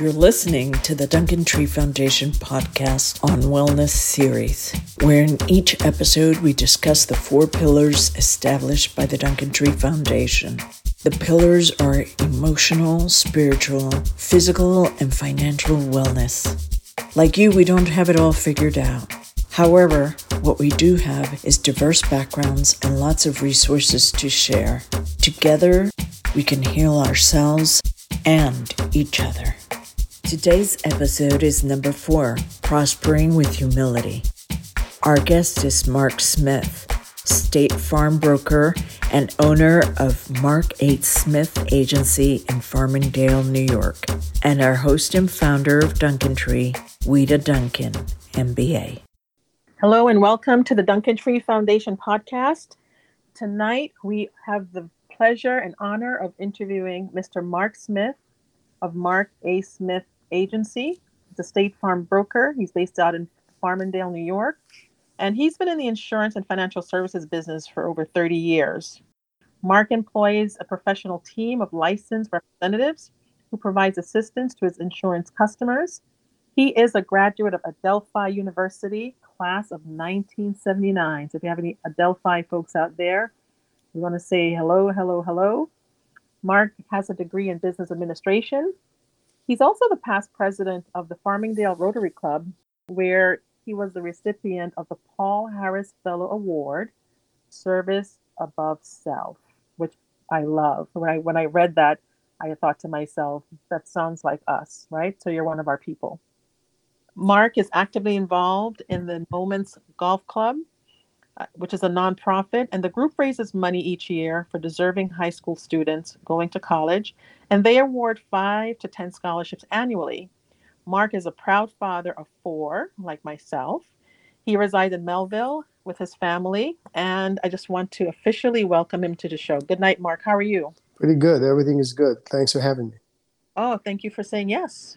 You're listening to the Duncan Tree Foundation podcast on Wellness Series, where in each episode we discuss the four pillars established by the Duncan Tree Foundation. The pillars are emotional, spiritual, physical, and financial wellness. Like you, we don't have it all figured out. However, what we do have is diverse backgrounds and lots of resources to share. Together, we can heal ourselves and each other. Today's episode is number four Prospering with Humility. Our guest is Mark Smith, State Farm broker and owner of Mark A. Smith Agency in Farmingdale, New York, and our host and founder of Duncan Tree, Ouida Duncan, MBA. Hello and welcome to the Duncan Tree Foundation podcast. Tonight we have the pleasure and honor of interviewing Mr. Mark Smith of Mark A. Smith Agency. He's a State Farm broker. He's based out in Farmingdale, New York. And he's been in the insurance and financial services business for over 30 years. Mark employs a professional team of licensed representatives who provides assistance to his insurance customers. He is a graduate of Adelphi University, class of 1979. So if you have any Adelphi folks out there, we want to say hello, hello, hello. Mark has a degree in business administration. He's also the past president of the Farmingdale Rotary Club, where he was the recipient of the Paul Harris Fellow Award, Service Above Self, which I love. When I when I read that, I thought to myself, that sounds like us, right? So you're one of our people. Mark is actively involved in the Moments Golf Club, uh, which is a nonprofit, and the group raises money each year for deserving high school students going to college, and they award five to 10 scholarships annually. Mark is a proud father of four, like myself. He resides in Melville with his family, and I just want to officially welcome him to the show. Good night, Mark. How are you? Pretty good. Everything is good. Thanks for having me. Oh, thank you for saying yes.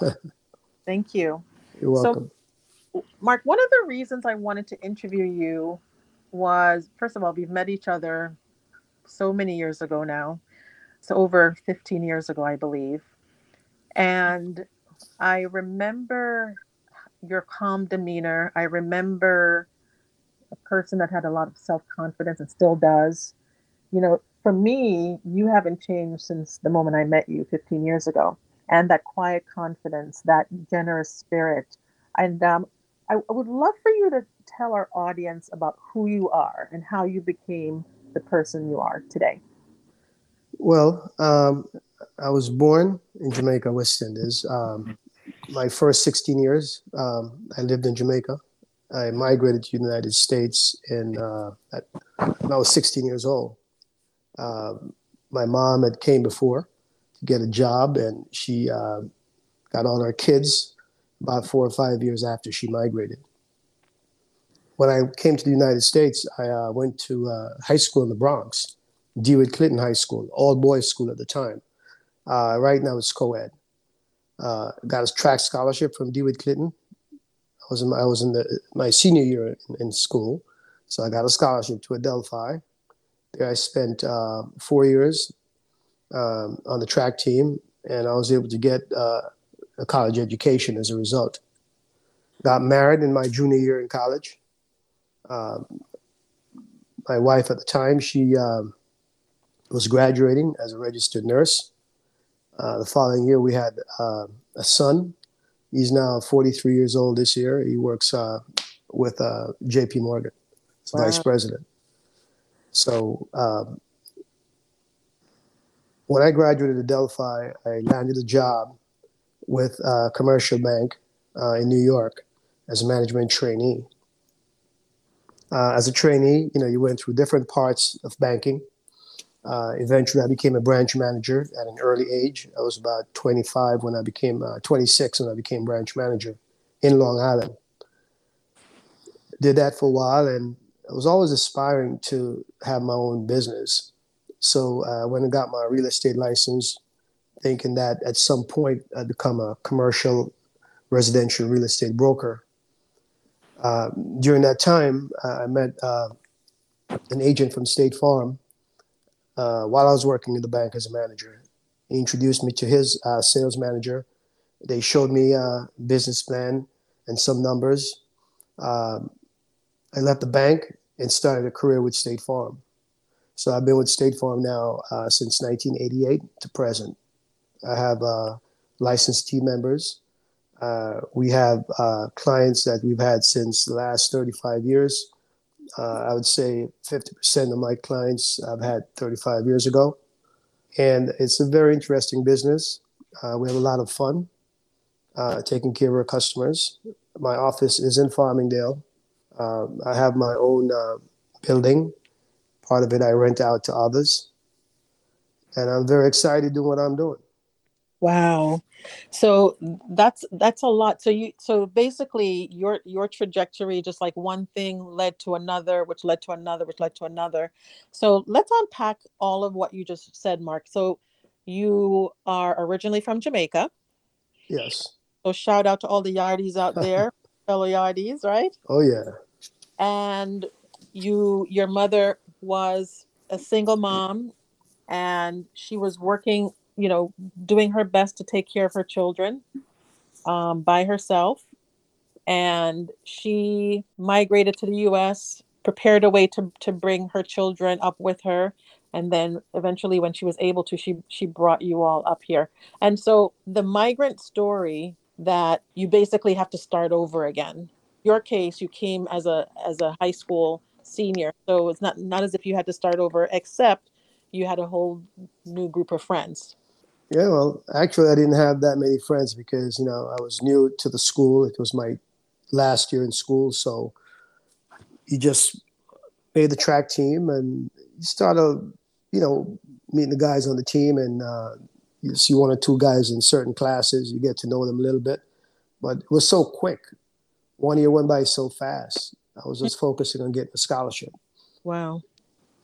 thank you. You're welcome. So, Mark, one of the reasons I wanted to interview you was first of all, we've met each other so many years ago now. So over 15 years ago, I believe. And I remember your calm demeanor. I remember a person that had a lot of self confidence and still does. You know, for me, you haven't changed since the moment I met you 15 years ago. And that quiet confidence, that generous spirit. And um, I, I would love for you to tell our audience about who you are and how you became the person you are today. Well, um, I was born in Jamaica, West Indies. Um, my first 16 years, um, I lived in Jamaica. I migrated to the United States in, uh, at, when I was 16 years old. Uh, my mom had came before to get a job, and she uh, got all her kids about four or five years after she migrated. When I came to the United States, I uh, went to uh, high school in the Bronx, DeWitt Clinton High School, all boys school at the time. Uh, right now it's co-ed. Uh, got a track scholarship from DeWitt Clinton. I was in my, I was in the, my senior year in, in school, so I got a scholarship to Adelphi. There I spent uh, four years um, on the track team, and I was able to get uh, a college education as a result. Got married in my junior year in college. Um, my wife at the time, she um, was graduating as a registered nurse. Uh, the following year, we had uh, a son. He's now 43 years old this year. He works uh, with uh, JP Morgan, wow. vice president. So um, when I graduated at Adelphi, I landed a job with a commercial bank uh, in New York as a management trainee. Uh, as a trainee, you know, you went through different parts of banking. Uh, eventually, I became a branch manager at an early age. I was about 25 when I became uh, 26 when I became branch manager in Long Island. Did that for a while, and I was always aspiring to have my own business. So uh, when I got my real estate license, thinking that at some point I'd become a commercial residential real estate broker. Uh, during that time, uh, I met uh, an agent from State Farm uh, while I was working in the bank as a manager. He introduced me to his uh, sales manager, They showed me a business plan and some numbers. Um, I left the bank and started a career with State Farm. So I've been with State Farm now uh, since 1988 to present. I have uh, licensed team members. Uh, we have uh, clients that we've had since the last 35 years. Uh, I would say 50% of my clients I've had 35 years ago. And it's a very interesting business. Uh, we have a lot of fun taking care of our customers. My office is in Farmingdale. I have my own building Part of it I rent out to others. And I'm very excited doing what I'm doing. Wow. So that's that's a lot. So you so basically your your trajectory just like one thing led to another, which led to another, which led to another. So let's unpack all of what you just said, Mark. So you are originally from Jamaica. Yes. So shout out to all the yardies out there, fellow yardies, right? Oh yeah. And you your mother was a single mom and she was working, you know, doing her best to take care of her children um, by herself. And she migrated to the US, prepared a way to, to bring her children up with her. And then eventually, when she was able to, she, she brought you all up here. And so the migrant story that you basically have to start over again. Your case, you came as a as a high school senior. So it's not not as if you had to start over, except you had a whole new group of friends. Yeah, well, actually, I didn't have that many friends because you know I was new to the school. It was my last year in school, so you just made the track team and you started, you know, meeting the guys on the team, and uh, you see one or two guys in certain classes. You get to know them a little bit, but it was so quick. One year went by so fast. I was just focusing on getting a scholarship. Wow.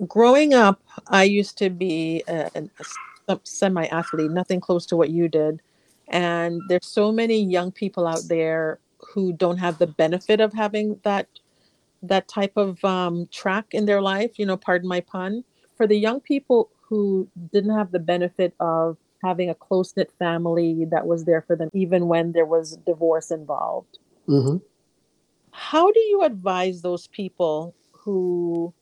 Growing up, I used to be a, a semi athlete, nothing close to what you did. And there's so many young people out there who don't have the benefit of having that that type of um, track in their life. You know, pardon my pun. For the young people who didn't have the benefit of having a close knit family that was there for them, even when there was divorce involved. Mm-hmm. How do you advise those people who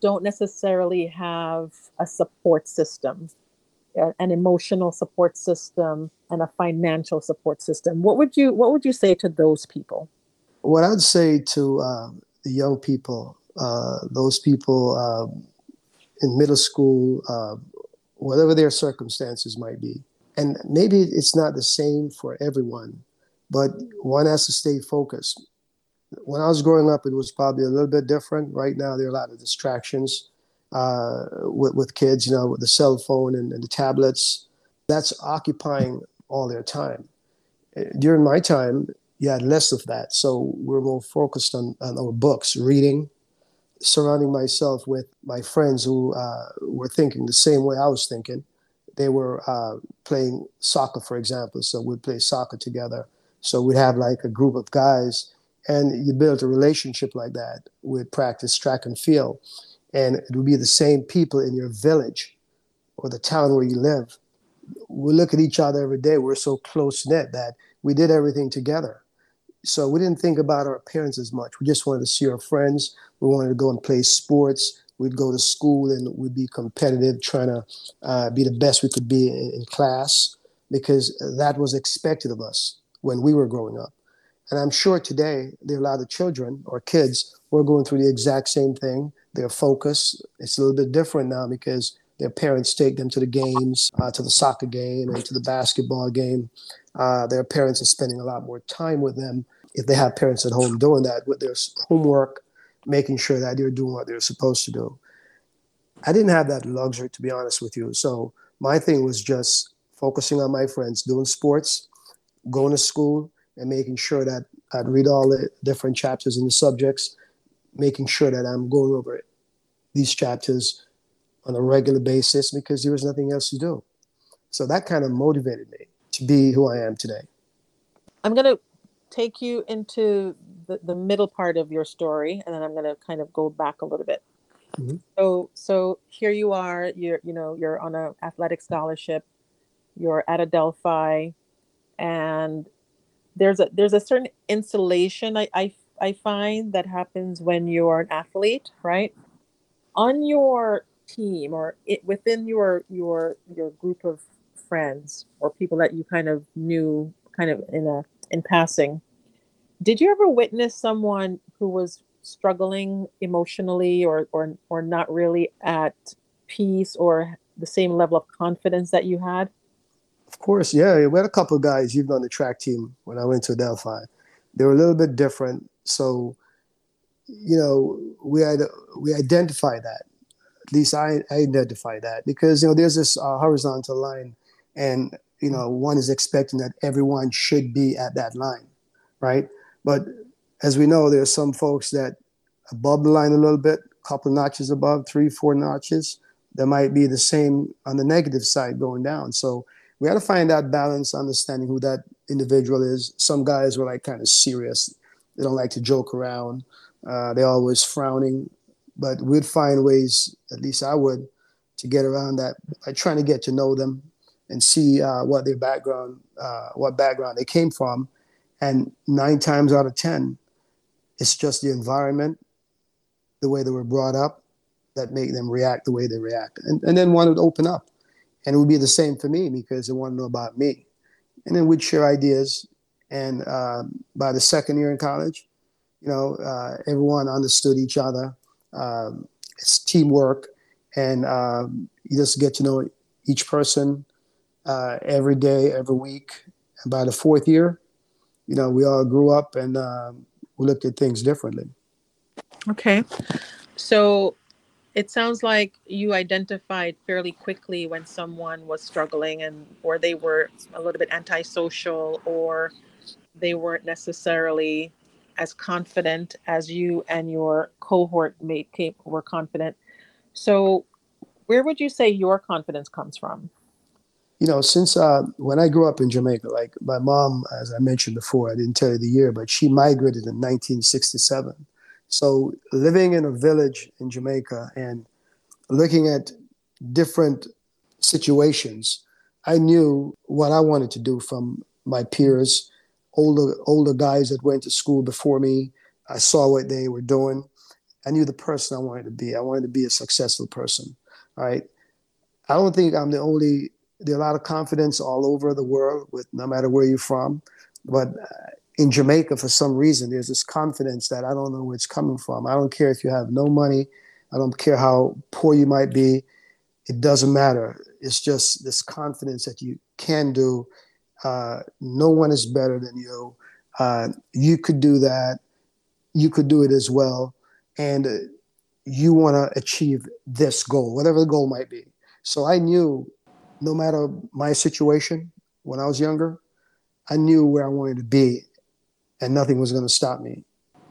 don't necessarily have a support system, an emotional support system, and a financial support system? What would you What would you say to those people? What I'd say to uh, the young people, uh, those people uh, in middle school, uh, whatever their circumstances might be, and maybe it's not the same for everyone, but one has to stay focused when I was growing up, it was probably a little bit different. Right now, there are a lot of distractions uh, with, with kids, you know, with the cell phone and, and the tablets. That's occupying all their time. Uh, during my time, you had less of that. So we're more focused on, on our books, reading, surrounding myself with my friends who uh, were thinking the same way I was thinking. They were uh, playing soccer, for example. So we'd play soccer together. So we'd have like a group of guys and you build a relationship like that with practice track and field and it will be the same people in your village or the town where you live. We look at each other every day. We're so close knit that we did everything together. So we didn't think about our appearance as much. We just wanted to see our friends. We wanted to go and play sports. We'd go to school and we'd be competitive trying to uh, be the best we could be in, in class because that was expected of us when we were growing up. And I'm sure today there are a lot of children or kids who are going through the exact same thing. Their focus. It's a little bit different now because their parents take them to the games, uh, to the soccer game, and to the basketball game. Uh, their parents are spending a lot more time with them if they have parents at home doing that with their homework, making sure that they're doing what they're supposed to do. I didn't have that luxury, to be honest with you. So my thing was just focusing on my friends, doing sports, going to school, and making sure that I'd read all the different chapters in the subjects, making sure that I'm going over these chapters on a regular basis because there was nothing else to do. So that kind of motivated me to be who I am today. I'm going to take you into the, the middle part of your story and then I'm going to kind of go back a little bit. Mm-hmm. So so here you are, you're you know, you're on an athletic scholarship, you're at Adelphi, and there's a there's a certain insulation I, I I find that happens when you're an athlete, right? On your team or it, within your your your group of friends or people that you kind of knew kind of in a in passing did you ever witness someone who was struggling emotionally or or or not really at peace or the same level of confidence that you had? Of course yeah. We had a couple guys. Even on the track team when i went to adelphi they were a little bit different so you know we had we identify that at least I, I identify that because you know there's this uh, horizontal line, and you know one is expecting that everyone should be at that line, right? But as we know, there's some folks that above the line a little bit, a couple notches above, three, four notches. That might be the same on the negative side going down. So we got to find that balance, understanding who that individual is. Some guys were like kind of serious; they don't like to joke around. Uh, they're always frowning but we'd find ways, at least I would, to get around that by trying to get to know them and see uh, what their background, uh, what background they came from. And nine times out of 10, it's just the environment, the way they were brought up that make them react the way they react. And, and then one would open up and it would be the same for me because they want to know about me. And then we'd share ideas. And uh, by the second year in college, you know, uh, everyone understood each other um, it's teamwork, and um, you just get to know each person uh, every day, every week. And by the fourth year, you know, we all grew up and um, we looked at things differently. Okay, so it sounds like you identified fairly quickly when someone was struggling and or they were a little bit antisocial or they weren't necessarily as confident as you and your cohort mate were confident. So, where would you say your confidence comes from? You know, since uh, when I grew up in Jamaica, like my mom, as I mentioned before, I didn't tell you the year, but she migrated in 1967. So, living in a village in Jamaica and looking at different situations, I knew what I wanted to do from my peers older older guys that went to school before me. I saw what they were doing. I knew the person I wanted to be. I wanted to be a successful person. Right. I don't think I'm the only. There are a lot of confidence all over the world, with no matter where you're from. But in Jamaica, for some reason, there's this confidence that I don't know where it's coming from. I don't care if you have no money. I don't care how poor you might be. It doesn't matter. It's just this confidence that you can do uh, no one is better than you. Uh, you could do that. You could do it as well. And uh, you want to achieve this goal, whatever the goal might be. So I knew no matter my situation when I was younger, I knew where I wanted to be and nothing was going to stop me.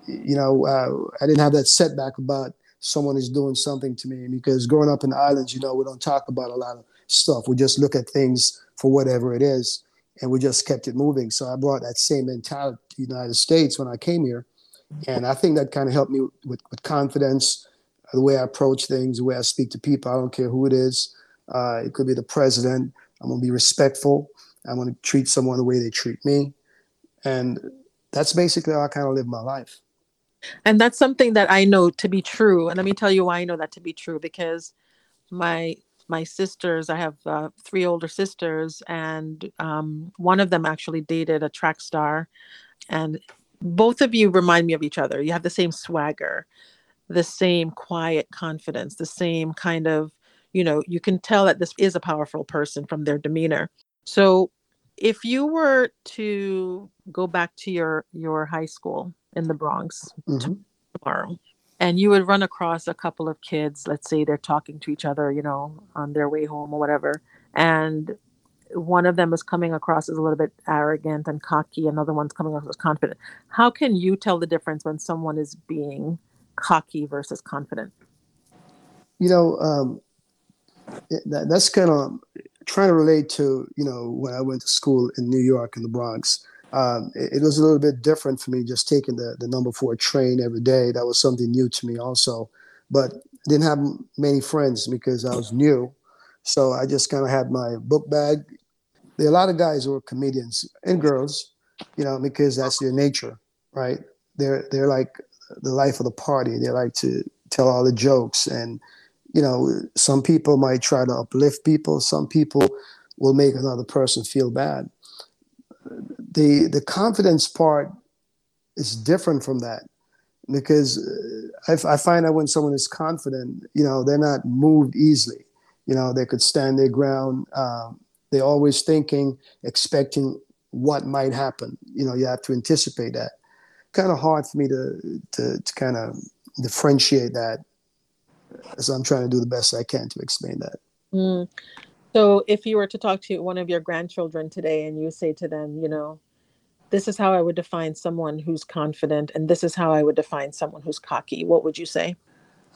You know, uh, I didn't have that setback about someone is doing something to me because growing up in the islands, you know, we don't talk about a lot of stuff. We just look at things for whatever it is and we just kept it moving. So I brought that same mentality to the United States when I came here. And I think that kind of helped me with, with confidence, the way I approach things, the way I speak to people. I don't care who it is. Uh, it could be the president. I'm going to be respectful. I'm going to treat someone the way they treat me. And that's basically how I kind of live my life. And that's something that I know to be true. And let me tell you why I know that to be true because my my sisters i have uh, three older sisters and um, one of them actually dated a track star and both of you remind me of each other you have the same swagger the same quiet confidence the same kind of you know you can tell that this is a powerful person from their demeanor so if you were to go back to your your high school in the bronx mm-hmm. tomorrow and you would run across a couple of kids let's say they're talking to each other you know on their way home or whatever and one of them is coming across as a little bit arrogant and cocky another one's coming across as confident how can you tell the difference when someone is being cocky versus confident you know um, that, that's kind of trying to relate to you know when i went to school in new york in the bronx um, it, it, was a little bit different for me just taking the, the number four train every day. That was something new to me also. But didn't have many friends because I was new. So I just kind of had my book bag, there are a lot of guys who are comedians and girls, you know, because that's their nature, right? They're they're like the life of the party. They like to tell all the jokes, and you know, some people might try to uplift people. Some people will make another person feel bad. The the confidence part is different from that because uh, I, I find that when someone is confident, you know, they're not moved easily. You know, they could stand their ground. Um, they're always thinking, expecting what might happen. You know, you have to anticipate that. Kind of hard for me to to, to kind of differentiate that. So I'm trying to do the best I can to explain that. Mm. So if you were to talk to one of your grandchildren today and you say to them, you know, this is how I would define someone who's confident, and this is how I would define someone who's cocky, what would you say?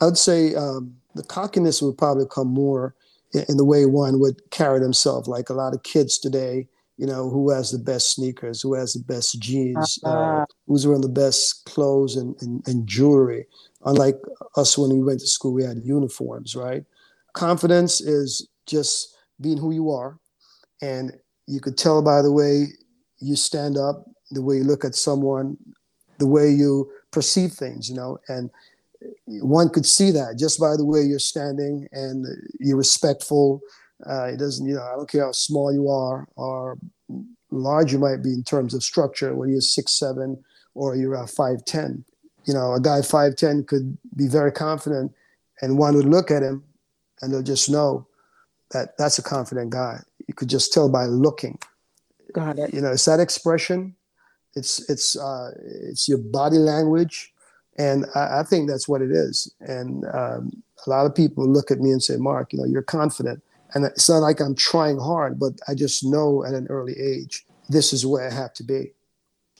I would say um, the cockiness would probably come more in the way one would carry themselves. Like a lot of kids today, you know, who has the best sneakers, who has the best jeans, uh, uh, who's wearing the best clothes and, and, and, jewelry. Unlike us when we went to school, we had uniforms, right? Confidence is just being who you are. And you could tell by the way you stand up, the way you look at someone, the way you perceive things, you know, and one could see that just by the way you're standing and you're respectful. Uh, it doesn't, you know, I don't care how small you are or large you might be in terms of structure, whether you're six seven or you're five ten. You know, a guy five ten could be very confident, and one would look at him, and they'll just know that that's a confident guy. You could just tell by looking. Got it. You know, it's that expression. It's it's uh, it's your body language, and I, I think that's what it is. And um, a lot of people look at me and say, "Mark, you know, you're confident." And it's not like I'm trying hard, but I just know at an early age this is where I have to be.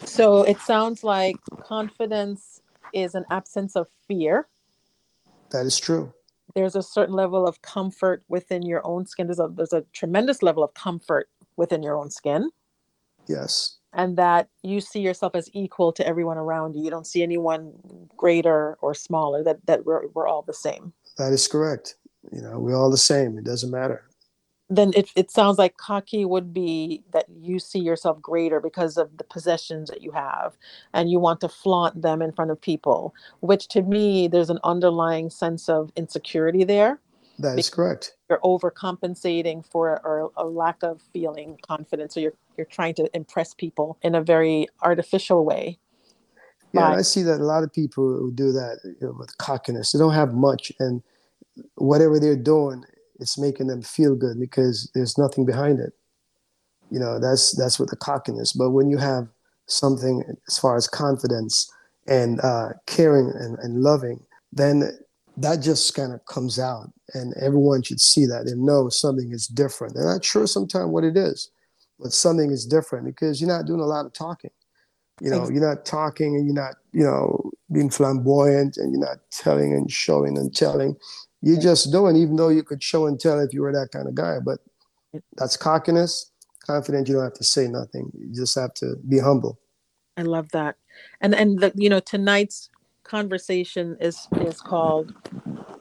So it sounds like confidence is an absence of fear. That is true. There's a certain level of comfort within your own skin. There's a there's a tremendous level of comfort within your own skin. Yes. And that you see yourself as equal to everyone around you. You don't see anyone greater or smaller, that, that we're, we're all the same. That is correct. You know, we're all the same. It doesn't matter. Then it, it sounds like cocky would be that you see yourself greater because of the possessions that you have and you want to flaunt them in front of people, which to me, there's an underlying sense of insecurity there that is correct. You're overcompensating for a, a lack of feeling confidence, so you're you're trying to impress people in a very artificial way. Yeah, I see that a lot of people who do that you know, with cockiness. They don't have much, and whatever they're doing, it's making them feel good because there's nothing behind it. You know, that's that's what the cockiness. But when you have something as far as confidence and uh, caring and, and loving, then that just kind of comes out and everyone should see that and know something is different. They're not sure sometimes what it is, but something is different because you're not doing a lot of talking. You know, you're not talking and you're not, you know, being flamboyant and you're not telling and showing and telling. You're just doing, even though you could show and tell if you were that kind of guy. But that's cockiness. Confident, you don't have to say nothing. You just have to be humble. I love that. And and the, you know, tonight's conversation is is called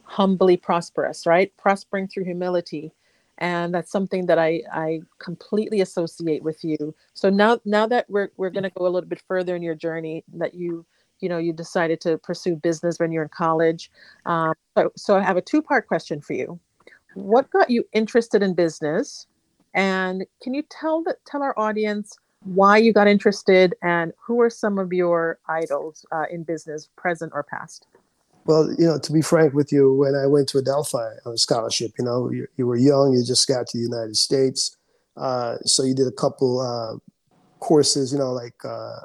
humbly prosperous right prospering through humility and that's something that i i completely associate with you so now now that we're we're going to go a little bit further in your journey that you you know you decided to pursue business when you're in college um, so, so i have a two part question for you what got you interested in business and can you tell the tell our audience why you got interested, and who are some of your idols uh, in business, present or past? Well, you know, to be frank with you, when I went to Adelphi on a scholarship, you know, you, you were young, you just got to the United States. Uh, so you did a couple uh, courses, you know, like, uh,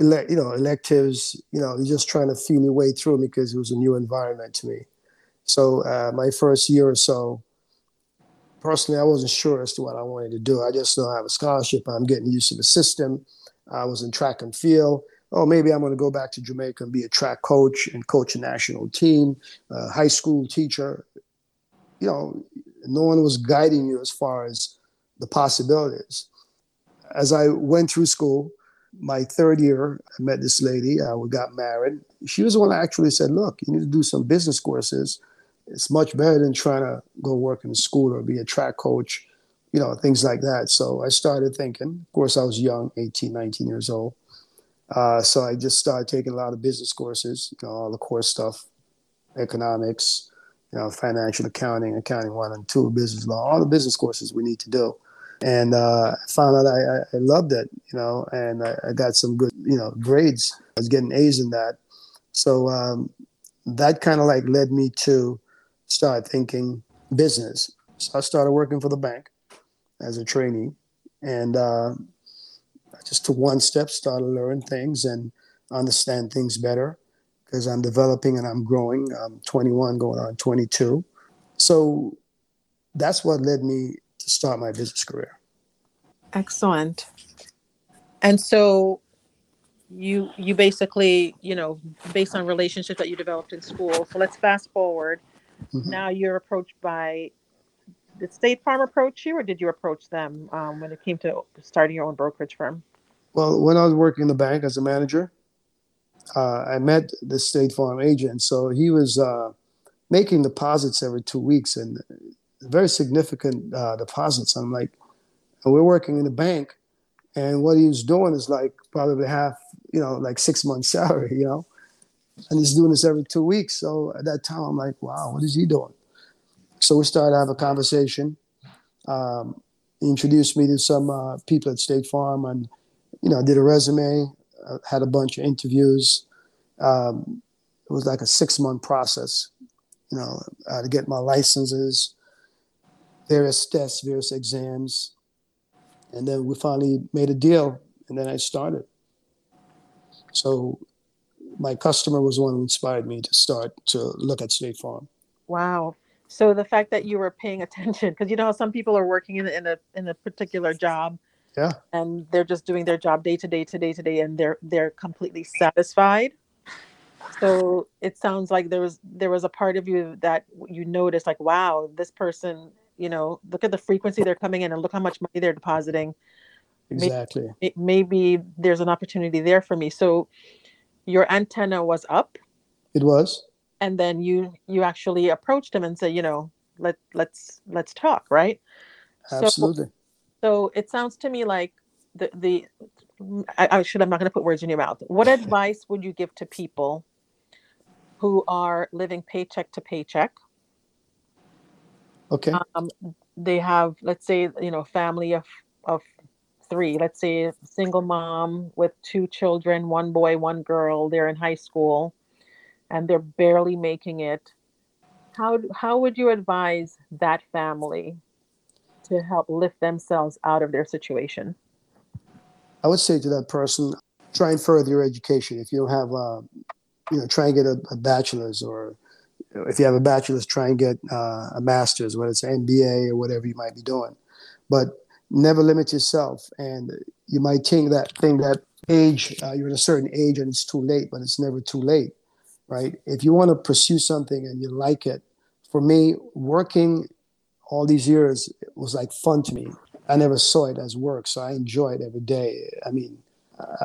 ele- you know, electives, you know, you're just trying to feel your way through because it was a new environment to me. So uh, my first year or so, personally, I wasn't sure as to what I wanted to do. I just know I have a scholarship. I'm getting used to the system. I was in track and field. Oh, maybe I'm going to go back to Jamaica and be a track coach and coach a national team, a high school teacher. You know, no one was guiding you as far as the possibilities. As I went through school, my third year, I met this lady. Uh, we got married. She was the one that actually said, "Look, you need to do some business courses it's much better than trying to go work in a school or be a track coach you know, things like that. So I started thinking, of course, I was young, 18, 19 years old. Uh, so I just started taking a lot of business courses, you know, all the core stuff, economics, you know, financial accounting, accounting one and two, business law, all the business courses we need to do. And uh, I found out I, I loved it, you know, and I, I, got some good, you know, grades. I was getting A's in that. So um, that kind of like led me to start thinking business. So I started working for the bank as a trainee. And uh, I just took one step, started learning things and understand things better because I'm developing and I'm growing. I'm 21 going on 22. So that's what led me to start my business career. Excellent. And so you you basically, you know, based on relationships that you developed in school. So let's fast forward. Mm-hmm. Now you're approached by did State Farm approach you, or did you approach them um, when it came to starting your own brokerage firm? Well, when I was working in the bank as a manager, uh, I met the State Farm agent. So he was uh, making deposits every two weeks and very significant uh, deposits. I'm like, we're working in the bank, and what he was doing is like probably half, you know, like six months salary, you know, and he's doing this every two weeks. So at that time, I'm like, wow, what is he doing? So we started to have a conversation. Um, he introduced me to some uh, people at State Farm, and you know, I did a resume, uh, had a bunch of interviews. Um, it was like a six month process, you know, uh, to get my licenses, various tests, various exams, and then we finally made a deal, and then I started. So my customer was the one who inspired me to start to look at State Farm. Wow. So the fact that you were paying attention, because you know how some people are working in, in a in a particular job, yeah, and they're just doing their job day to day to day to day, and they're they're completely satisfied. So it sounds like there was there was a part of you that you noticed, like, wow, this person, you know, look at the frequency they're coming in, and look how much money they're depositing. Exactly. Maybe, maybe there's an opportunity there for me. So your antenna was up. It was and then you you actually approached him and said you know let let's let's talk right absolutely so, so it sounds to me like the the I, I should i'm not going to put words in your mouth what advice would you give to people who are living paycheck to paycheck okay. Um, they have let's say you know family of of three. Let's say a single mom with two children one boy one girl. They're in high school and they're barely making it. How how would you advise that family to help lift themselves out of their situation? I would say to that person try and further your education. If you don't have a, uh, you know try and get a, a bachelor's or if you have a bachelor's try and get uh, a master's whether it's an mba or whatever you might be doing but never limit yourself and you might think that think that age uh, you're at a certain age and it's too late but it's never too late right? If you want to pursue something and you like it, for me, working all these years was like fun to me. I never saw it as work, so I enjoy it every day. I mean,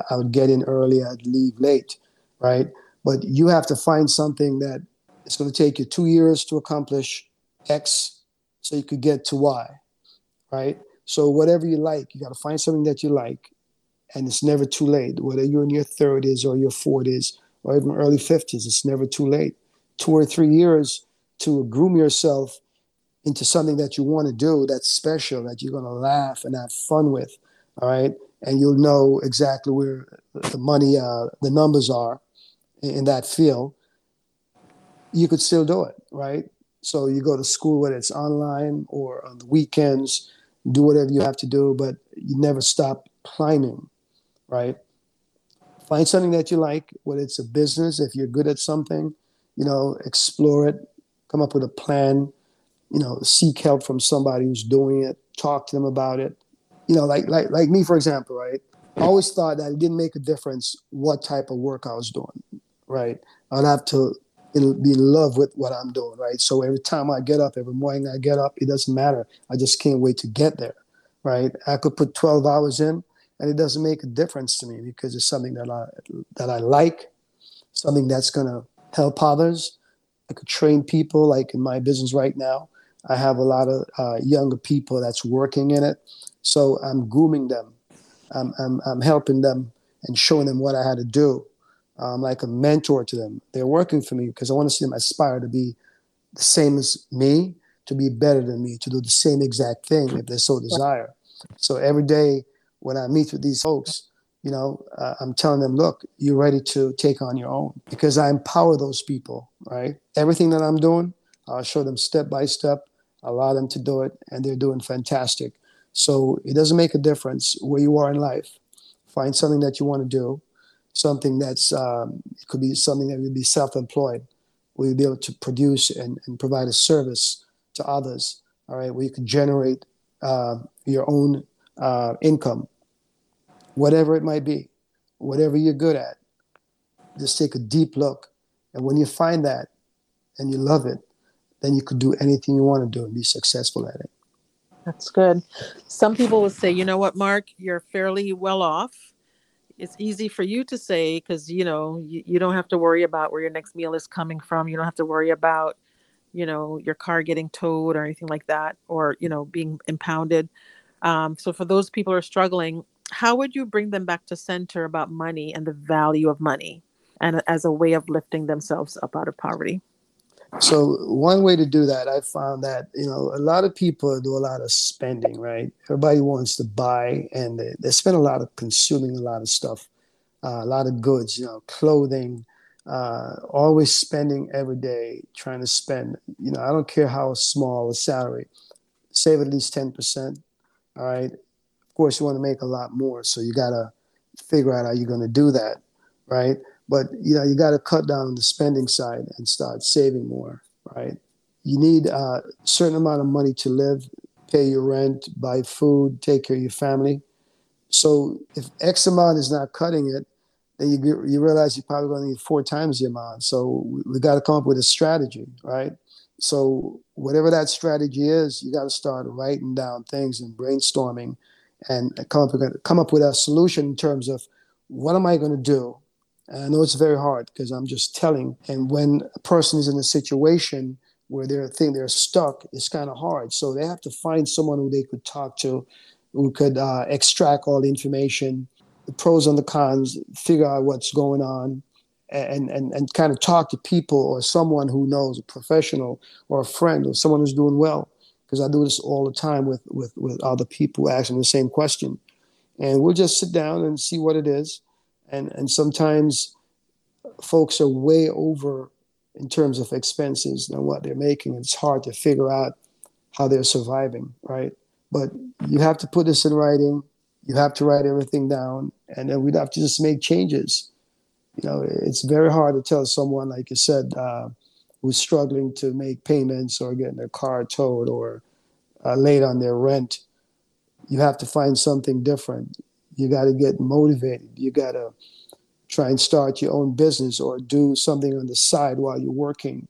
I would get in early, I'd leave late, right? But you have to find something that it's going to take you two years to accomplish X so you could get to Y, right? So whatever you like, you got to find something that you like, and it's never too late. Whether you're in your 30s or your 40s, or even early 50s. It's never too late. Two or three years to groom yourself into something that you want to do that's special, that you're going to laugh and have fun with. All right. And you'll know exactly where the money, uh, the numbers are in that field. You could still do it. Right. So you go to school, whether it's online or on the weekends, do whatever you have to do, but you never stop climbing. Right find something that you like, whether it's a business, if you're good at something, you know, explore it, come up with a plan, you know, seek help from somebody who's doing it, talk to them about it. You know, like like like me, for example, right? I always thought that it didn't make a difference what type of work I was doing, right? I'd have to be in love with what I'm doing, right? So every time I get up, every morning I get up, it doesn't matter. I just can't wait to get there, right? I could put 12 hours in, and it doesn't make a difference to me because it's something that I that I like, something that's to help others. I could train people, like in my business right now. I have a lot of uh, younger people that's working in it. So I'm grooming them. I'm, I'm, I'm helping them and showing them what I had to do. I'm like a mentor to them. They're working for me because I want to see them aspire to be the same as me, to be better than me, to do the same exact thing if they so desire. So every day when I meet with these folks, you know, uh, I'm telling them, look, you're ready to take on your own because I empower those people, right? Everything that I'm doing, I'll show them step by step, allow them to do it, and they're doing fantastic. So it doesn't make a difference where you are in life. Find something that you want to do, something that's, um, it could be something that would be self employed, where you'll be able to produce and, and provide a service to others, all right, where you could generate uh, your own uh, income whatever it might be, whatever you're good at. Just take a deep look. And when you find that and you love it, then you could do anything you want to do and be successful at it. That's good. Some people will say, you know what, Mark, you're fairly well off. It's easy for you to say because, you know, you, you don't have to worry about where your next meal is coming from. You don't have to worry about, you know, your car getting towed or anything like that or, you know, being impounded. Um, so for those people who are struggling, how would you bring them back to center about money and the value of money and as a way of lifting themselves up out of poverty? So one way to do that, I found that you know a lot of people do a lot of spending, right? Everybody wants to buy, and they, they spend a lot of consuming a lot of stuff, uh, a lot of goods, you know, clothing, uh, always spending every day, trying to spend. You know, I don't care how small a salary, save at least ten percent. All right, of course, you want to make a lot more, so you got to figure out how you're to do that, right? But you know, you got to cut down on the spending side and start saving more, right? You need a certain amount of money to live, pay your rent, buy food, take care of your family. So if X amount is not cutting it, then you you realize you're probably going to need four times the amount. So we, we got to come up with a strategy, right? So whatever that strategy is, you got to start writing down things and brainstorming and come up, come up with a solution in terms of what am I going to do? I know it's very hard because I'm just telling. And when a person is in a situation where they're think they're stuck, it's kind of hard. So they have to find someone who they could talk to, who could uh, extract all the information, the pros and the cons, figure out what's going on, and, and, and kind of talk to people or someone who knows, a professional or a friend or someone who's doing well because I do this all the time with, with, with other people asking the same question. And we'll just sit down and see what it is. And, and sometimes folks are way over in terms of expenses than what they're making. It's hard to figure out how they're surviving, right? But you have to put this in writing. You have to write everything down, and then we'd have to just make changes. You know, it's very hard to tell someone, like you said, uh, who's struggling to make payments or getting their car towed or uh, late on their rent, you have to find something different. You got to get motivated. You got to try and start your own business or do something on the side while you're working.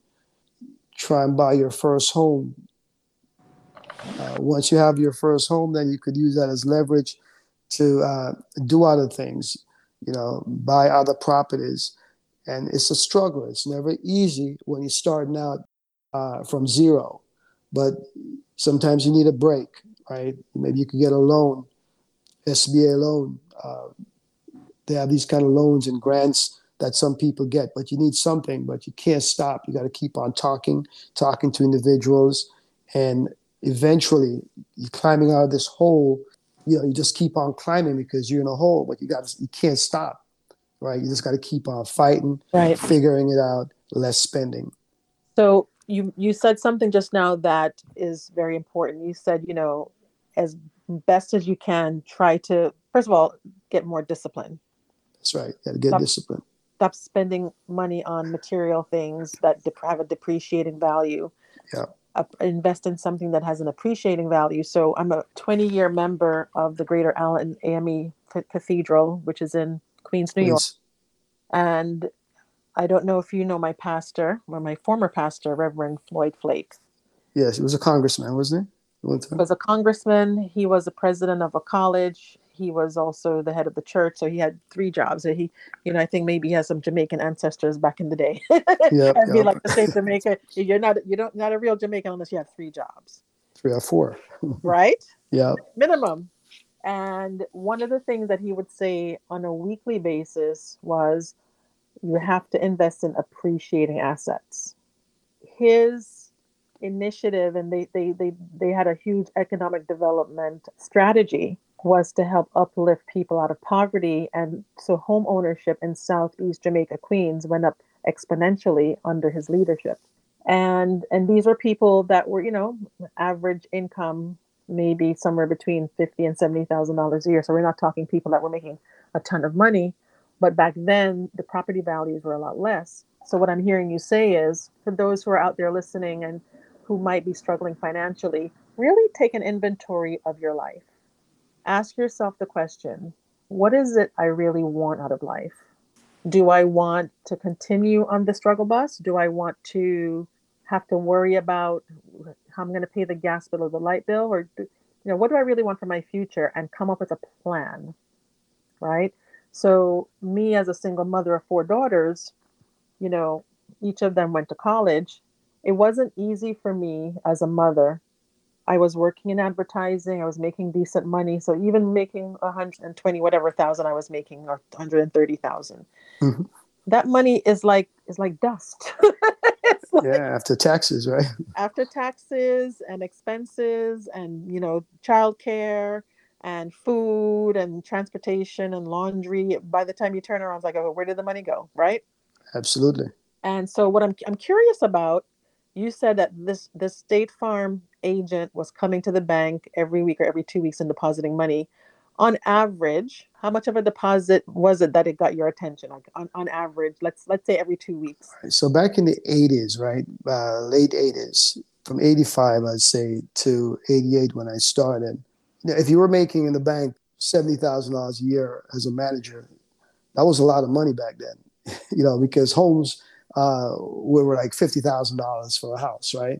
Try and buy your first home. Uh, once you have your first home, then you could use that as leverage to uh, do other things, you know, buy other properties and it's a struggle. It's never easy when you're starting out uh, from zero, but sometimes you need a break, right? Maybe you could get a loan, SBA loan. Uh, they have these kind of loans and grants that some people get, but you need something, but you can't stop. You got to keep on talking, talking to individuals, and eventually you're climbing out of this hole. You know, you just keep on climbing because you're in a hole, but you got you can't stop right? You just got to keep on fighting, right? Figuring it out, less spending. So you you said something just now that is very important. You said, you know, as best as you can, try to first of all get more discipline. That's right. Got to get stop, discipline. Stop spending money on material things that have a depreciating value. Yeah. Uh, invest in something that has an appreciating value. So I'm a 20 year member of the Greater Allen AME Cathedral, which is in Queens, New York. And I don't know if you know my pastor or my former pastor, Reverend Floyd Flake. Yes, he was a congressman, wasn't he? He was a congressman. He was a president of a college. he was also the head of the church, so he had three jobs. So he, you know, I think maybe he has some Jamaican ancestors back in the day. Yep, be yep. like to say Jamaica, you're not you don't not a real Jamaican unless you have three jobs, Three or four. right? Yeah. Minimum. And one of the things that he would say on a weekly basis was you have to invest in appreciating assets. His initiative and they they they, they had a huge economic development strategy was to help uplift people out of poverty. And so home ownership in southeast jamaica queens went up exponentially under his leadership. And and these were people that were you know average income maybe somewhere between 50 and 70 thousand dollars a year. So we're not talking people that were making a ton of money but back then the property values were a lot less. So what i'm hearing you say is for those who are out there listening and who might be struggling financially really take an inventory of your life. Ask yourself the question what is it i really want out of life? Do i want to continue on the struggle bus? Do i want to have to worry about how i'm going to pay the gas bill or the light bill? Or you know what do i really want for my future and come up with a plan right? So me as a single mother of four daughters you know each of them went to college it wasn't easy for me as a mother I was working in advertising. I was making decent money. So even making 120 whatever thousand I was making or 130,000. Mhm. That money is like is like dust. like Yeah. After taxes, right? after taxes and expenses and you know childcare and food and transportation and laundry. By the time you turn around, it's like, oh, where did the money go? Right? Absolutely. And so what I'm I'm curious about, you said that this this State Farm agent was coming to the bank every week or every two weeks and depositing money. On average, how much of a deposit was it that it got your attention? Like on, on average, let's let's say every two weeks. So back in the 80s, right? Uh, late 80s, from 85, I'd say, to 88 when I started. Know, if you were making in the bank $70,000 a year as a manager, that was a lot of money back then, you know, because homes uh, we were like $50,000 for a house, right?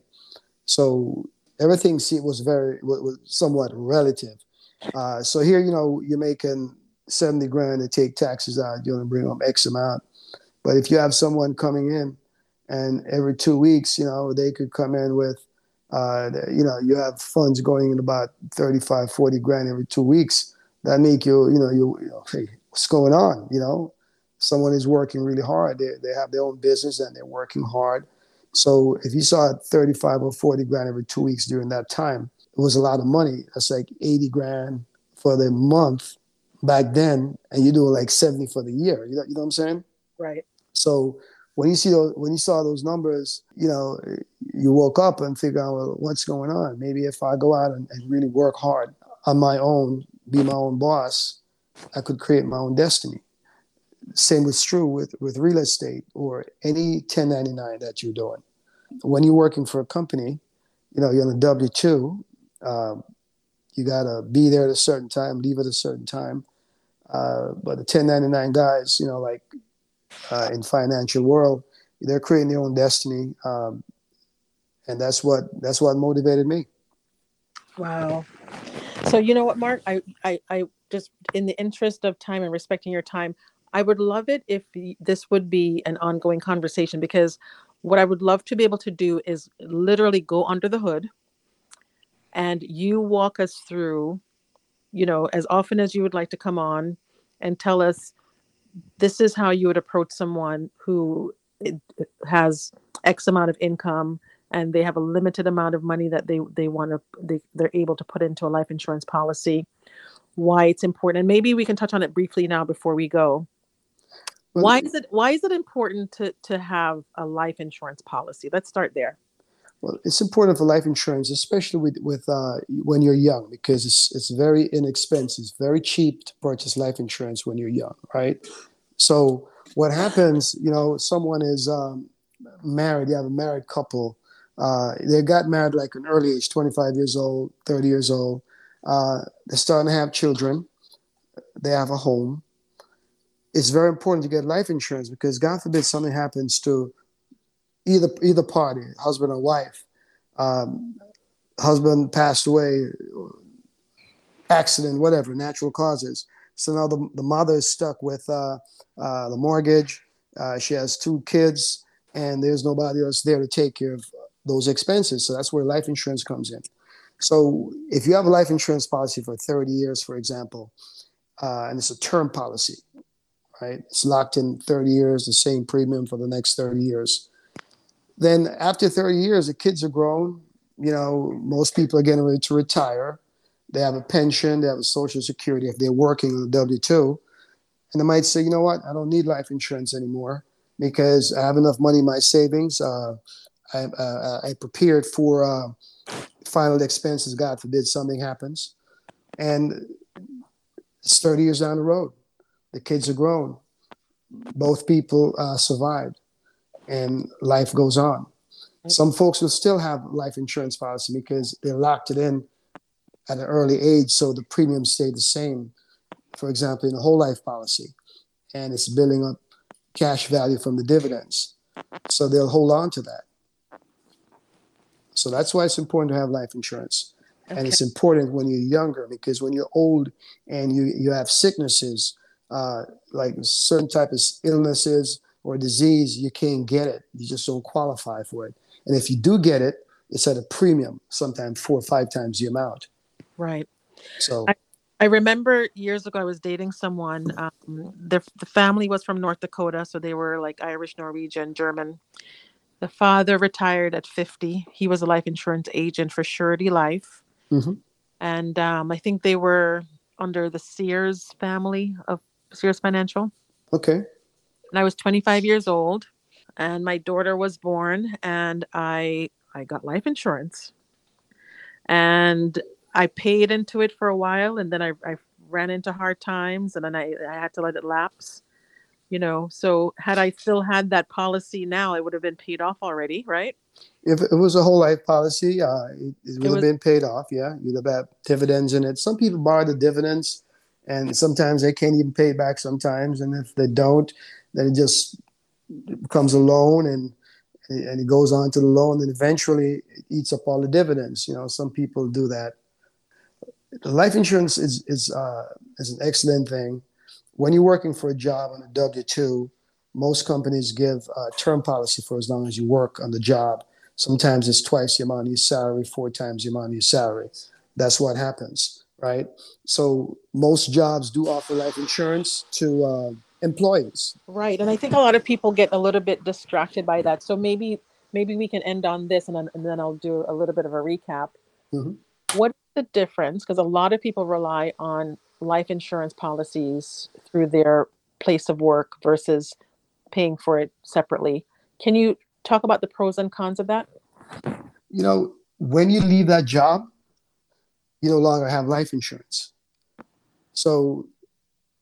So everything was very, was, somewhat relative. Uh, so here, you know, you're making 70 grand to take taxes out, going to bring home X amount. But if you have someone coming in and every two weeks, you know, they could come in with, uh, you know, you have funds going in about 35, 40 grand every two weeks. That make you, you know, you, you know, hey, what's going on? You know, someone is working really hard. They, they have their own business and they're working hard. So if you saw 35 or 40 grand every two weeks during that time, it was a lot of money. That's like 80 grand for the month back then. And you do like 70 for the year. You know, you know what I'm saying? Right. So when you see those, when you saw those numbers, you know, you woke up and figure out well, what's going on. Maybe if I go out and, and really work hard on my own, be my own boss, I could create my own destiny. Same was true with, with real estate or any 1099 that you're doing. When you're working for a company, you know, you're on a W 2, um, you got to be there at a certain time, leave at a certain time. Uh, but the 1099 guys, you know, like uh, in financial world, they're creating their own destiny, um, and that's what that's what motivated me. Wow. So you know what, Mark? I, I, I just in the interest of time and respecting your time, I would love it if this would be an ongoing conversation because what I would love to be able to do is literally go under the hood and you walk us through, you know, as often as you would like to come on and tell us this is how you would approach someone who it has X amount of income and they have a limited amount of money that they they want to they, they're able to put into a life insurance policy why it's important. And maybe we can touch on it briefly now before we go why is it why is it important to to have a life insurance policy let's start there Well, it's important for life insurance, especially with with uh, when you're young, because it's it's very inexpensive, it's very cheap to purchase life insurance when you're young, right? So what happens, you know, someone is um, married, you have a married couple, uh, they got married like an early age, 25 years old, 30 years old. Uh, they're starting to have children, they have a home. It's very important to get life insurance because God forbid something happens to either either party, husband or wife. Um, husband passed away, accident, whatever, natural causes. So now the, the mother is stuck with uh, uh, the mortgage. Uh, she has two kids, and there's nobody else there to take care of those expenses. So that's where life insurance comes in. So if you have a life insurance policy for 30 years, for example, uh, and it's a term policy, right? It's locked in 30 years, the same premium for the next 30 years. Then after 30 years, the kids are grown. You know, most people are getting ready to retire. They have a pension, they have a social security if they're working on a W 2. And they might say, you know what, I don't need life insurance anymore because I have enough money in my savings. Uh, I, uh, I prepared for uh, final expenses, God forbid something happens. And it's 30 years down the road. The kids are grown. Both people uh, survived, and life goes on. Some folks will still have life insurance policy because they locked it in at an early age, so the premiums stay the same. For example, in a whole life policy, and it's building up cash value from the dividends, so they'll hold on to that. So that's why it's important to have life insurance. Okay. And it's important when you're younger because when you're old and you, you have sicknesses, uh, like certain type of illnesses or disease, you can't get it. You just don't qualify for it. And if you do get it, it's at a premium, sometimes four or five times the amount. Right. So I, I remember years ago I was dating someone. Um, the the family was from North Dakota, so they were like Irish, Norwegian, German. The father retired at 50. He was a life insurance agent for Surety Life. Mm-hmm. And um, I think they were under the Sears family of Sears Financial. Okay. And I was 25 years old and my daughter was born and I I got life insurance. And I paid into it for a while and then I, I ran into hard times and then I, I had to let it lapse you know so had i still had that policy now it would have been paid off already right if it was a whole life policy uh, it, it would it have been paid off yeah you'd have had dividends in it some people borrow the dividends and sometimes they can't even pay back sometimes. And if they don't then it just becomes a loan and and it goes on to the loan. And eventually it eats up all the dividends. You know some people do that. Life insurance is is uh, is an excellent thing. When you're working for a job on a W 2, most companies give a term policy for as long as you work on the job. Sometimes it's twice the amount of your salary, four times the amount of your salary. That's what happens, right? So most jobs do offer life insurance to uh, employees. Right, and I think a lot of people get a little bit distracted by that. So maybe maybe we can end on this, and then, and then I'll do a little bit of a recap. Mm-hmm. What's the difference? Because a lot of people rely on life insurance policies through their place of work versus paying for it separately. Can you talk about the pros and cons of that? You know, when you leave that job, you no longer have life insurance. So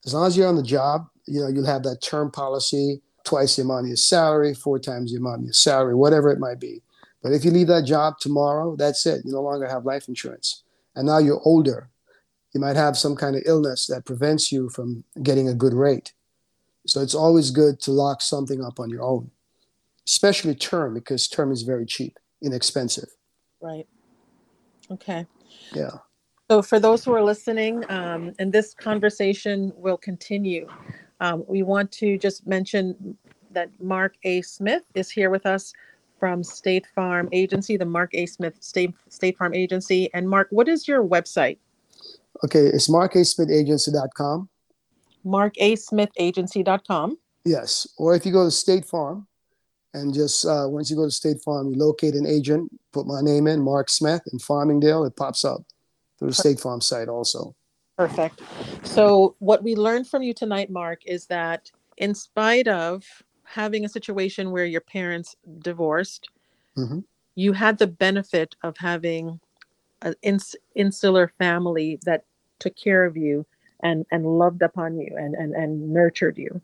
as long as you're on the job, you know, you'll have that term policy, twice the amount of your salary, four times the amount of your salary, whatever it might be. But if you leave that job tomorrow, that's it. You no longer have life insurance. And now you're older you might have some kind of illness that prevents you from getting a good rate. So it's always good to lock something up on your own, especially term, because term is very cheap, inexpensive. Right. Okay. Yeah. So for those who are listening, um, and this conversation will continue, um, we want to just mention that Mark A. Smith is here with us from State Farm Agency, the Mark A. Smith State State Farm Agency. And Mark, what is your website? Okay, it's markasmithagency.com. Markasmithagency.com. Yes, or if you go to State Farm, and just uh, once you go to State Farm, you locate an agent, put my name in, Mark Smith in Farmingdale, it pops up through the State Farm site also. Perfect. So, what we learned from you tonight, Mark, is that in spite of having a situation where your parents divorced, mm-hmm. you had the benefit of having an ins- insular family that took care of you and and loved upon you and and, and nurtured you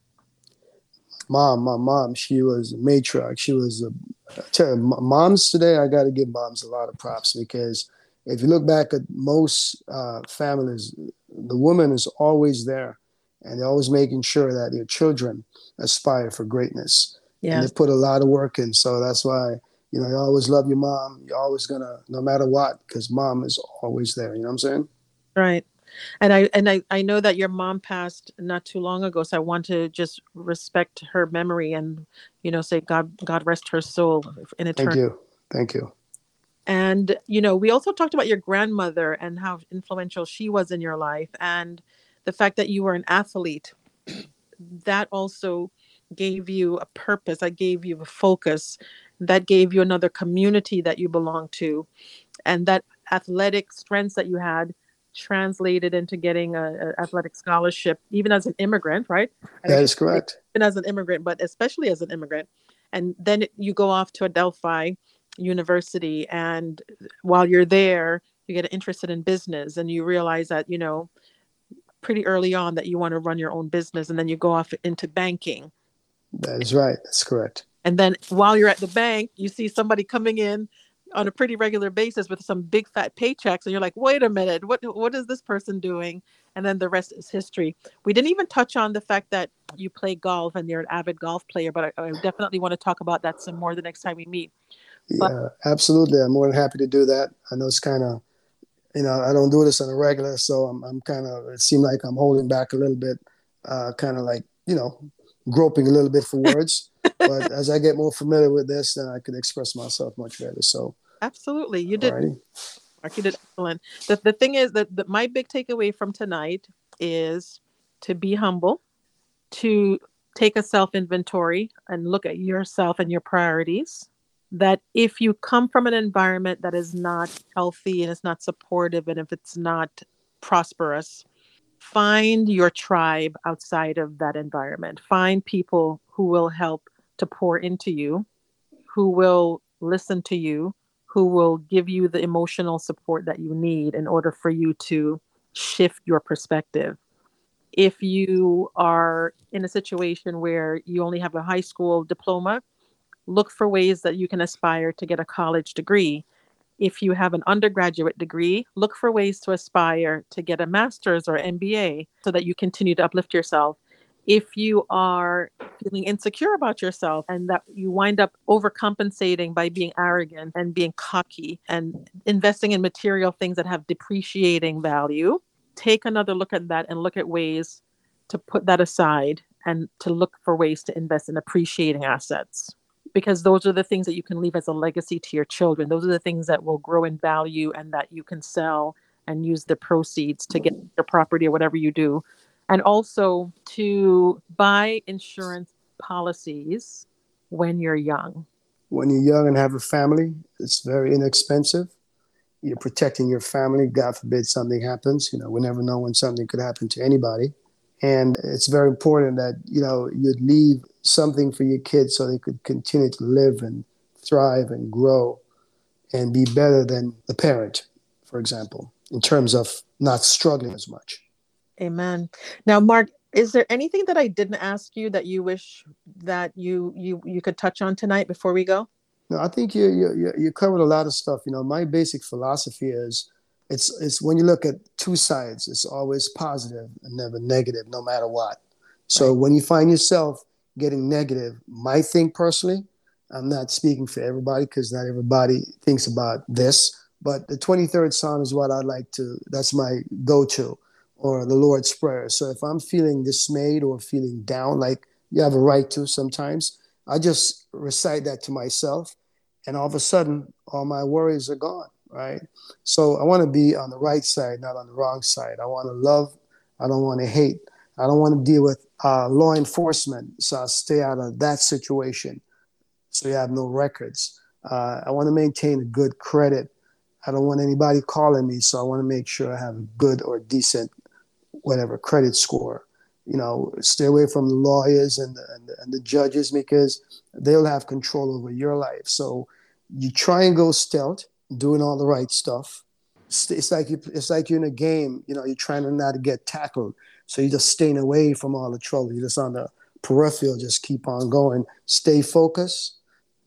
mom my mom she was a matriarch she was a moms today i got to give moms a lot of props because if you look back at most uh, families the woman is always there and they're always making sure that their children aspire for greatness yeah. and they put a lot of work in so that's why you know, you always love your mom. You're always gonna, no matter what, because mom is always there. You know what I'm saying? Right. And I and I, I know that your mom passed not too long ago, so I want to just respect her memory and you know say God God rest her soul in eternity. Thank you. Thank you. And you know, we also talked about your grandmother and how influential she was in your life and the fact that you were an athlete. That also gave you a purpose, that gave you a focus, that gave you another community that you belong to. And that athletic strengths that you had translated into getting a, a athletic scholarship, even as an immigrant, right? That is correct. even as an immigrant, but especially as an immigrant. And then you go off to Adelphi University, and while you're there, you get interested in business, and you realize that you know pretty early on that you want to run your own business, and then you go off into banking. That is right. That's correct. And then while you're at the bank, you see somebody coming in on a pretty regular basis with some big fat paychecks, and you're like, "Wait a minute, what what is this person doing?" And then the rest is history. We didn't even touch on the fact that you play golf and you're an avid golf player, but I, I definitely want to talk about that some more the next time we meet. But- Yeah, absolutely. I'm more than happy to do that. I know it's kind of, you know, I don't do this on a regular, so I'm, I'm kind of, it seemed like I'm holding back a little bit, uh, kind of like, you know, groping a little bit for words. but as I get more familiar with this, then I can express myself much better. So, Absolutely, you did. alrighty. Mark, you did excellent. The, the thing is that, that my big takeaway from tonight is to be humble, to take a self inventory and look at yourself and your priorities. That if you come from an environment that is not healthy and it's not supportive and if it's not prosperous, find your tribe outside of that environment. Find people who will help to pour into you, who will listen to you, who will give you the emotional support that you need in order for you to shift your perspective. If you are in a situation where you only have a high school diploma, look for ways that you can aspire to get a college degree. If you have an undergraduate degree, look for ways to aspire to get a master's or MBA so that you continue to uplift yourself. If you are feeling insecure about yourself and that you wind up overcompensating by being arrogant and being cocky and investing in material things that have depreciating value, take another look at that and look at ways to put that aside and to look for ways to invest in appreciating assets because those are the things that you can leave as a legacy to your children. Those are the things that will grow in value and that you can sell and use the proceeds to get your property or whatever you do. And also to buy insurance policies when you're young. When you're young and have a family, it's very inexpensive. You're protecting your family. God forbid something happens. You know, we never know when something could happen to anybody. And it's very important that, you know, you'd leave something for your kids so they could continue to live and thrive and grow and be better than the parent, for example, in terms of not struggling as much. Amen. Now, Mark, is there anything that I didn't ask you that you wish that you you you could touch on tonight before we go? No, I think you you you- you covered a lot of stuff. You know, my basic philosophy is it's it's when you look at two sides, it's always positive and never negative, no matter what. So when you find yourself getting negative, my thing personally, I'm not speaking for everybody because not everybody thinks about this, but the 23rd Psalm is what I like to. That's my go-to, or the Lord's Prayer. So if I'm feeling dismayed or feeling down, like you have a right to sometimes, I just recite that to myself, and all of a sudden, all my worries are gone. Right. So I want to be on the right side, not on the wrong side. I want to love. I don't want to hate. I don't want to deal with uh, law enforcement. So stay out of that situation. So you have no records. Uh, I want to maintain a good credit. I don't want anybody calling me. So I want to make sure I have a good or decent, whatever credit score. You know, stay away from the lawyers and the, and the, and the judges because they'll have control over your life. So you try and go stealth, doing all the right stuff. It's like you, it's like you're in a game. You know, you're trying to not get tackled. So you're just staying away from all the trouble. You're just on the peripheral. Just keep on going. Stay focused.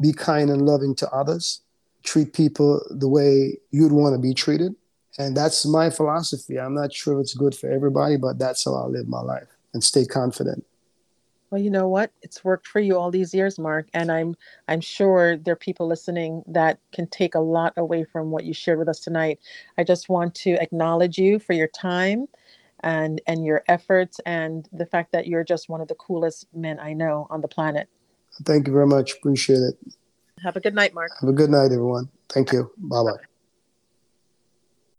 Be kind and loving to others. Treat people the way you'd want to be treated. And that's my philosophy. I'm not sure it's good for everybody, but that's how I live my life and stay confident. Well, you know what? It's worked for you all these years, Mark, and I'm I'm sure there are people listening that can take a lot away from what you shared with us tonight. I just want to acknowledge you for your time and and your efforts and the fact that you're just one of the coolest men I know on the planet. Thank you very much. Appreciate it. Have a good night, Mark. Have a good night, everyone. Thank you. Bye bye.